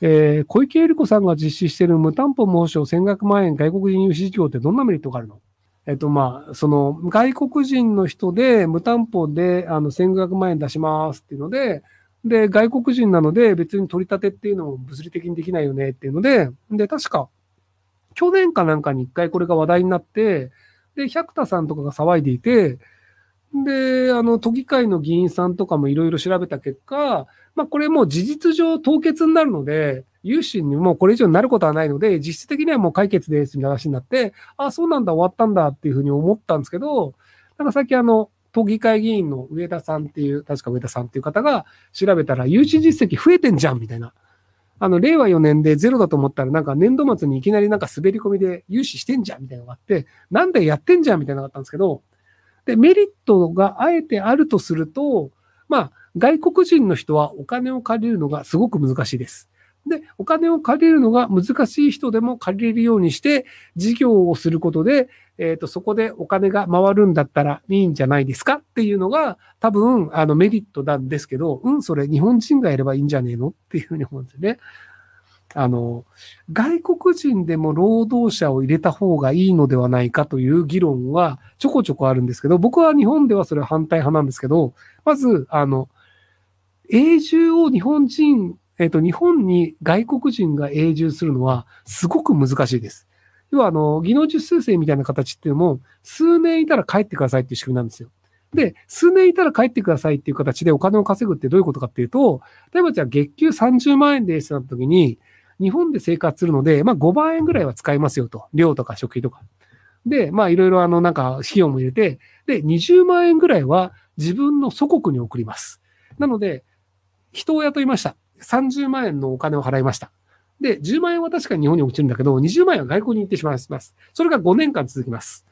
えー、小池百合子さんが実施している無担保無保証1500万円外国人融資事業ってどんなメリットがあるの？えっと、まあ、その、外国人の人で無担保で、あの、1500万円出しますっていうので、で、外国人なので別に取り立てっていうのも物理的にできないよねっていうので、で、確か、去年かなんかに一回これが話題になって、で、百田さんとかが騒いでいて、で、あの、都議会の議員さんとかもいろいろ調べた結果、まあ、これもう事実上凍結になるので、融資にもうこれ以上になることはないので、実質的にはもう解決ですみたいな話になって、ああ、そうなんだ、終わったんだっていうふうに思ったんですけど、なんかさっきあの、都議会議員の上田さんっていう、確か上田さんっていう方が調べたら、融資実績増えてんじゃんみたいな。あの、令和4年でゼロだと思ったら、なんか年度末にいきなりなんか滑り込みで融資してんじゃんみたいなのがあって、なんでやってんじゃんみたいなのがあったんですけど、で、メリットがあえてあるとすると、まあ、外国人の人はお金を借りるのがすごく難しいです。で、お金を借りるのが難しい人でも借りれるようにして、事業をすることで、えっ、ー、と、そこでお金が回るんだったらいいんじゃないですかっていうのが、多分、あの、メリットなんですけど、うん、それ日本人がやればいいんじゃねえのっていうふうに思うんですよね。あの、外国人でも労働者を入れた方がいいのではないかという議論はちょこちょこあるんですけど、僕は日本ではそれは反対派なんですけど、まず、あの、永住を日本人えっ、ー、と、日本に外国人が永住するのはすごく難しいです。要は、あの、技能実習生みたいな形っていうのも、数年いたら帰ってくださいっていう仕組みなんですよ。で、数年いたら帰ってくださいっていう形でお金を稼ぐってどういうことかっていうと、例えばじゃあ月給30万円ですってなった時に、日本で生活するので、まあ5万円ぐらいは使いますよと。量とか食費とか。で、まあいろいろあのなんか費用も入れて、で、20万円ぐらいは自分の祖国に送ります。なので、人を雇いました。30万円のお金を払いました。で、10万円は確かに日本に落ちるんだけど、20万円は外国に行ってしまいます。それが5年間続きます。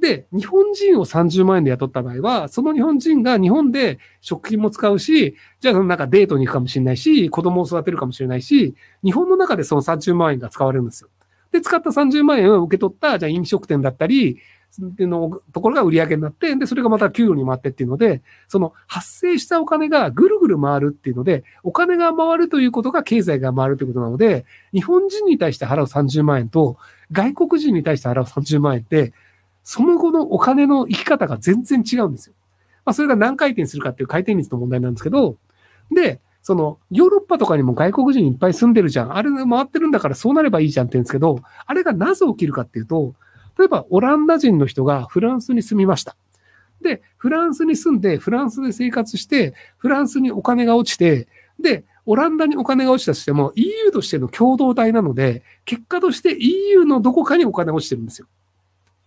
で、日本人を30万円で雇った場合は、その日本人が日本で食費も使うし、じゃあなんかデートに行くかもしれないし、子供を育てるかもしれないし、日本の中でその30万円が使われるんですよ。で、使った30万円を受け取った、じゃあ飲食店だったり、のところが売り上げになって、で、それがまた給与に回ってっていうので、その発生したお金がぐるぐる回るっていうので、お金が回るということが経済が回るということなので、日本人に対して払う30万円と、外国人に対して払う30万円って、その後のお金の生き方が全然違うんですよ。まあ、それが何回転するかっていう回転率の問題なんですけど、で、その、ヨーロッパとかにも外国人いっぱい住んでるじゃん。あれ回ってるんだからそうなればいいじゃんって言うんですけど、あれがなぜ起きるかっていうと、例えば、オランダ人の人がフランスに住みました。で、フランスに住んで、フランスで生活して、フランスにお金が落ちて、で、オランダにお金が落ちたとしても、EU としての共同体なので、結果として EU のどこかにお金が落ちてるんですよ。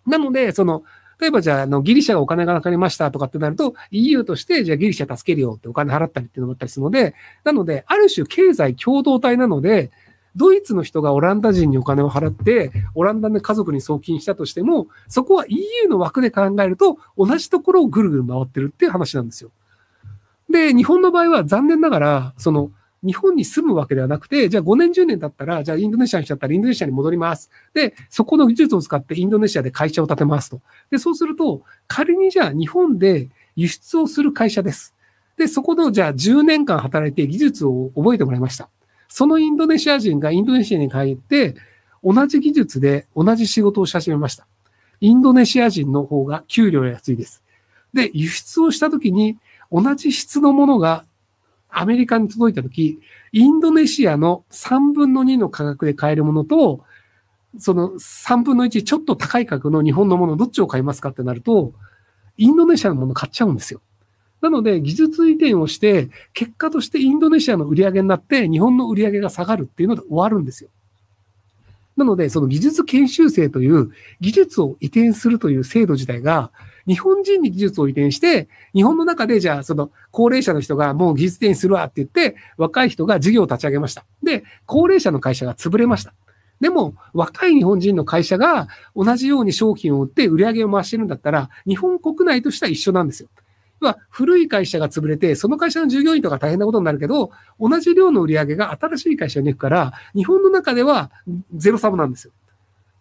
なので、その、例えばじゃあ、あの、ギリシャがお金がなくなりましたとかってなると、EU として、じゃあギリシャ助けるよってお金払ったりっていうのもあったりするので、なので、ある種経済共同体なので、ドイツの人がオランダ人にお金を払って、オランダの家族に送金したとしても、そこは EU の枠で考えると、同じところをぐるぐる回ってるっていう話なんですよ。で、日本の場合は残念ながら、その、日本に住むわけではなくて、じゃあ5年10年経ったら、じゃあインドネシアにしちゃったらインドネシアに戻ります。で、そこの技術を使ってインドネシアで会社を建てますと。で、そうすると、仮にじゃあ日本で輸出をする会社です。で、そこのじゃあ10年間働いて技術を覚えてもらいました。そのインドネシア人がインドネシアに帰って、同じ技術で同じ仕事をし始めました。インドネシア人の方が給料安いです。で、輸出をしたときに、同じ質のものがアメリカに届いたとき、インドネシアの3分の2の価格で買えるものと、その3分の1ちょっと高い価格の日本のものどっちを買いますかってなると、インドネシアのもの買っちゃうんですよ。なので、技術移転をして、結果としてインドネシアの売り上げになって、日本の売り上げが下がるっていうので終わるんですよ。なので、その技術研修生という技術を移転するという制度自体が、日本人に技術を移転して、日本の中でじゃあ、その高齢者の人がもう技術移転するわって言って、若い人が事業を立ち上げました。で、高齢者の会社が潰れました。でも、若い日本人の会社が同じように商品を売って売り上げを回してるんだったら、日本国内としては一緒なんですよ。は古い会社が潰れて、その会社の従業員とか大変なことになるけど、同じ量の売り上げが新しい会社に行くから、日本の中ではゼロサムなんですよ。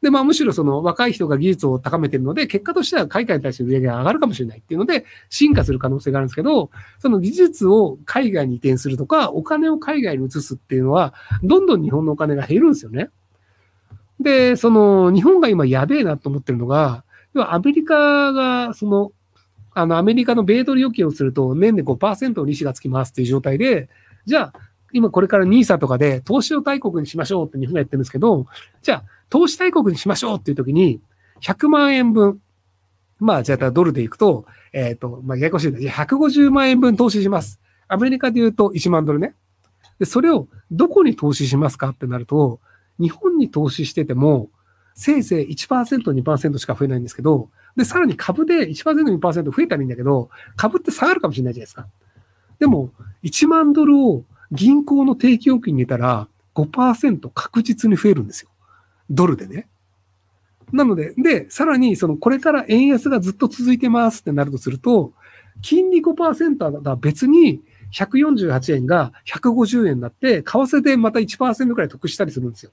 で、まあむしろその若い人が技術を高めてるので、結果としては海外に対して売り上げが上がるかもしれないっていうので、進化する可能性があるんですけど、その技術を海外に移転するとか、お金を海外に移すっていうのは、どんどん日本のお金が減るんですよね。で、その、日本が今やべえなと思ってるのが、要はアメリカが、その、あの、アメリカの米ドル預金をすると年で5%の利子がつきますっていう状態で、じゃあ、今これから NISA とかで投資を大国にしましょうって日本がやってるんですけど、じゃあ、投資大国にしましょうっていう時に、100万円分、まあ、じゃあドルでいくと、えっ、ー、と、まあ、ややこしいんじゃ150万円分投資します。アメリカで言うと1万ドルね。で、それをどこに投資しますかってなると、日本に投資してても、せいぜい1%、2%しか増えないんですけど、で、さらに株で1%、2%増えたらいいんだけど、株って下がるかもしれないじゃないですか。でも、1万ドルを銀行の定期預金に入れたら5%確実に増えるんですよ。ドルでね。なので、で、さらに、その、これから円安がずっと続いてますってなるとすると、金利5%が別に148円が150円になって、為替でまた1%くらい得したりするんですよ。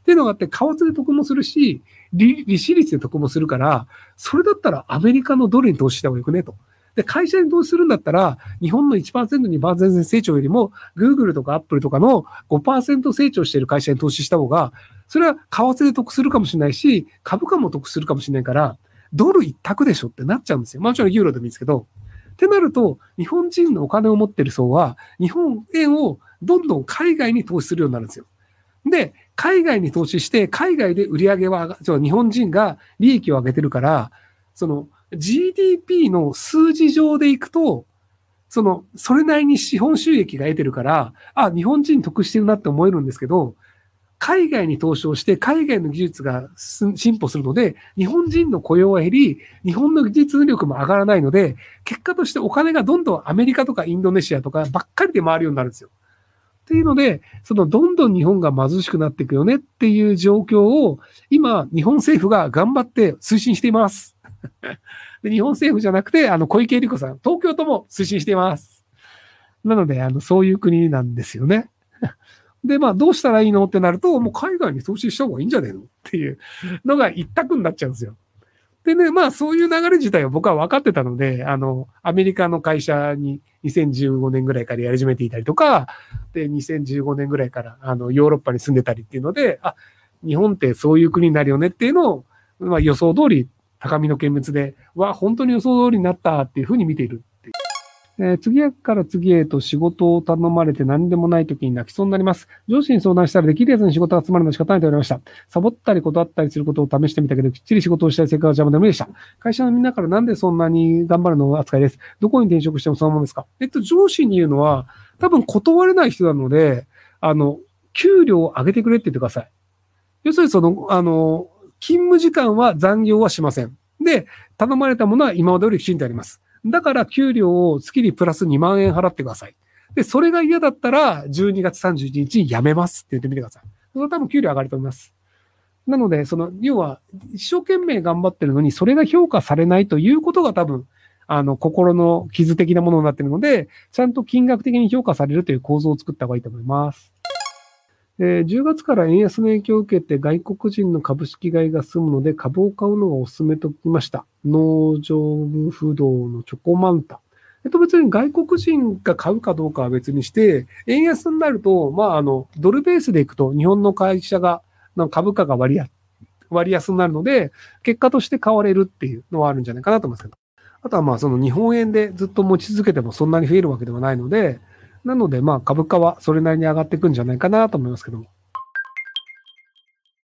っていうのがあって、為替で得もするし、利利子率で得もするから、それだったらアメリカのドルに投資した方がよくねと。で、会社に投資するんだったら、日本の1%、2%成長よりも、Google とか Apple とかの5%成長している会社に投資した方が、それは為替で得するかもしれないし、株価も得するかもしれないから、ドル一択でしょってなっちゃうんですよ。まあもちろんユーロでもいいですけど。ってなると、日本人のお金を持ってる層は、日本円をどんどん海外に投資するようになるんですよ。で、海外に投資して、海外で売り上げは、日本人が利益を上げてるから、その GDP の数字上でいくと、その、それなりに資本収益が得てるから、あ、日本人得してるなって思えるんですけど、海外に投資をして、海外の技術が進歩するので、日本人の雇用は減り、日本の技術力も上がらないので、結果としてお金がどんどんアメリカとかインドネシアとかばっかりで回るようになるんですよ。っていうので、そのどんどん日本が貧しくなっていくよねっていう状況を、今、日本政府が頑張って推進しています。で日本政府じゃなくて、あの、小池百合子さん、東京都も推進しています。なので、あの、そういう国なんですよね。で、まあ、どうしたらいいのってなると、もう海外に投資した方がいいんじゃねえのっていうのが一択になっちゃうんですよ。でね、まあ、そういう流れ自体は僕は分かってたので、あの、アメリカの会社に2015年ぐらいからやり始めていたりとか、で、2015年ぐらいから、あの、ヨーロッパに住んでたりっていうので、あ、日本ってそういう国になるよねっていうのを、まあ、予想通り高みの見物で、わ、本当に予想通りになったっていうふうに見ているっていう。えー、次から次へと仕事を頼まれて何でもない時に泣きそうになります。上司に相談したらできるやつに仕事が集まるの仕方ないと言われました。サボったり断ったりすることを試してみたけど、きっちり仕事をしたい成果が邪魔で無理でした。会社のみんなからなんでそんなに頑張るの扱いです。どこに転職してもそのままですかえっと、上司に言うのは、多分断れない人なので、あの、給料を上げてくれって言ってください。要するにその、あの、勤務時間は残業はしません。で、頼まれたものは今までよりきちんとあります。だから給料を月にプラス2万円払ってください。で、それが嫌だったら12月31日に辞めますって言ってみてください。それは多分給料上がると思います。なので、その、要は、一生懸命頑張ってるのに、それが評価されないということが多分、あの、心の傷的なものになってるので、ちゃんと金額的に評価されるという構造を作った方がいいと思います。えー、10月から円安の影響を受けて外国人の株式買いが済むので株を買うのがお勧めときました。農場不動のチョコマンタ。えっと別に外国人が買うかどうかは別にして、円安になると、まああの、ドルベースでいくと日本の会社が、株価が割安、割安になるので、結果として買われるっていうのはあるんじゃないかなと思いますけど。あとはまあその日本円でずっと持ち続けてもそんなに増えるわけではないので、なので、まあ、株価はそれなりに上がっていくんじゃないかなと思いますけども。